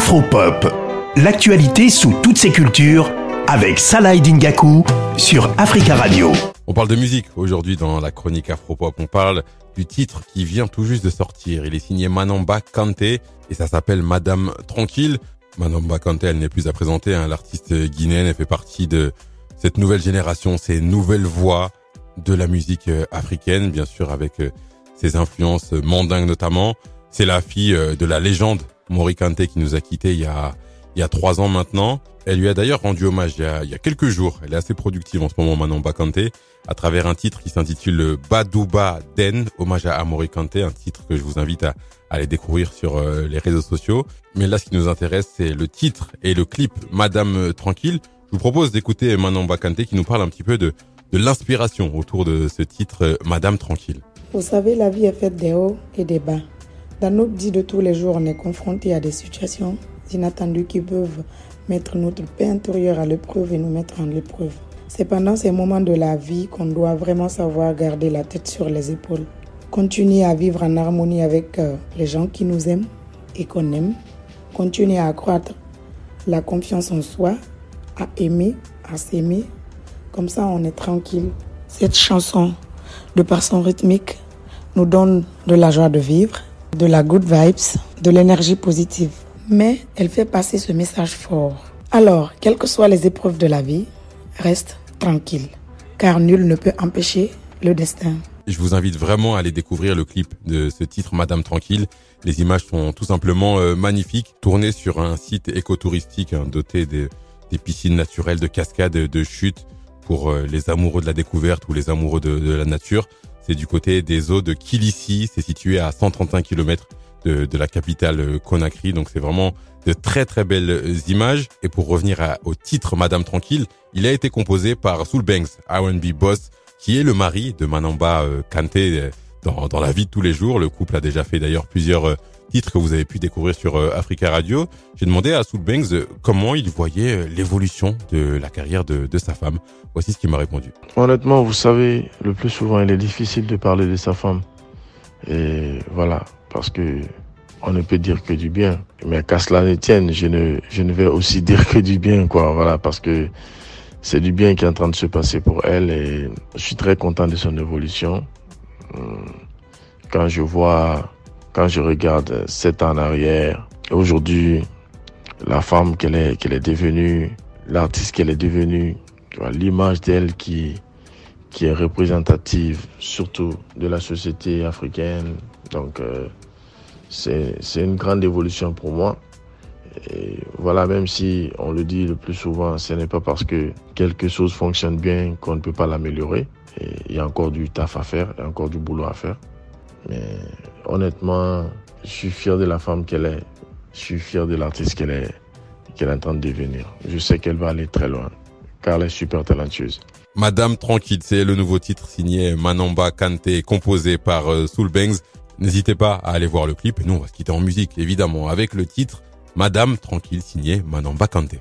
Afropop, l'actualité sous toutes ses cultures avec Salah Dingaku sur Africa Radio. On parle de musique aujourd'hui dans la chronique Afropop. On parle du titre qui vient tout juste de sortir. Il est signé Manamba Kanté et ça s'appelle Madame Tranquille. Manamba Kanté, elle n'est plus à présenter. Hein. L'artiste guinéenne, elle fait partie de cette nouvelle génération, ces nouvelles voix de la musique euh, africaine, bien sûr avec euh, ses influences mandingues notamment. C'est la fille euh, de la légende Mori Kanté qui nous a quittés il y a il y a trois ans maintenant. Elle lui a d'ailleurs rendu hommage il y, a, il y a quelques jours. Elle est assez productive en ce moment, Manon Bakante, à travers un titre qui s'intitule Badouba Den, hommage à Amori un titre que je vous invite à, aller découvrir sur euh, les réseaux sociaux. Mais là, ce qui nous intéresse, c'est le titre et le clip Madame Tranquille. Je vous propose d'écouter Manon Bakante qui nous parle un petit peu de, de l'inspiration autour de ce titre Madame Tranquille. Vous savez, la vie est faite des hauts et des bas. Dans notre vie de tous les jours, on est confronté à des situations inattendues qui peuvent mettre notre paix intérieure à l'épreuve et nous mettre en l'épreuve. C'est pendant ces moments de la vie qu'on doit vraiment savoir garder la tête sur les épaules. Continuer à vivre en harmonie avec euh, les gens qui nous aiment et qu'on aime. Continuer à accroître la confiance en soi, à aimer, à s'aimer. Comme ça, on est tranquille. Cette chanson, de par son rythmique, nous donne de la joie de vivre, de la good vibes, de l'énergie positive mais elle fait passer ce message fort. Alors, quelles que soient les épreuves de la vie, reste tranquille, car nul ne peut empêcher le destin. Je vous invite vraiment à aller découvrir le clip de ce titre Madame Tranquille. Les images sont tout simplement euh, magnifiques, tournées sur un site écotouristique hein, doté des piscines naturelles, de cascades, de chutes pour euh, les amoureux de la découverte ou les amoureux de, de la nature. C'est du côté des eaux de Kilissi, c'est situé à 135 km de, de la capitale euh, Conakry. Donc c'est vraiment de très très belles euh, images. Et pour revenir au titre Madame Tranquille, il a été composé par Soul Banks, R&B boss, qui est le mari de Manamba Kanté dans, la vie de tous les jours. Le couple a déjà fait d'ailleurs plusieurs titres que vous avez pu découvrir sur Africa Radio. J'ai demandé à Soul Banks comment il voyait l'évolution de la carrière de, de sa femme. Voici ce qu'il m'a répondu. Honnêtement, vous savez, le plus souvent, il est difficile de parler de sa femme. Et voilà, parce que on ne peut dire que du bien. Mais qu'à cela ne tienne, je ne, je ne vais aussi dire que du bien, quoi. Voilà, parce que c'est du bien qui est en train de se passer pour elle et je suis très content de son évolution. Hum, quand je vois, quand je regarde sept ans en arrière, aujourd'hui, la femme qu'elle est, qu'elle est devenue, l'artiste qu'elle est devenue, l'image d'elle qui, qui est représentative surtout de la société africaine. Donc, euh, c'est une grande évolution pour moi. Et voilà, même si on le dit le plus souvent, ce n'est pas parce que quelque chose fonctionne bien qu'on ne peut pas l'améliorer. Il y a encore du taf à faire, il y a encore du boulot à faire. Mais honnêtement, je suis fier de la femme qu'elle est. Je suis fier de l'artiste qu'elle est, qu'elle est en train de devenir. Je sais qu'elle va aller très loin, car elle est super talentueuse. Madame Tranquille, c'est le nouveau titre signé Manamba Kanté, composé par euh, Soul Bangs. N'hésitez pas à aller voir le clip et nous on va se quitter en musique évidemment avec le titre Madame Tranquille signé Manamba Kanté.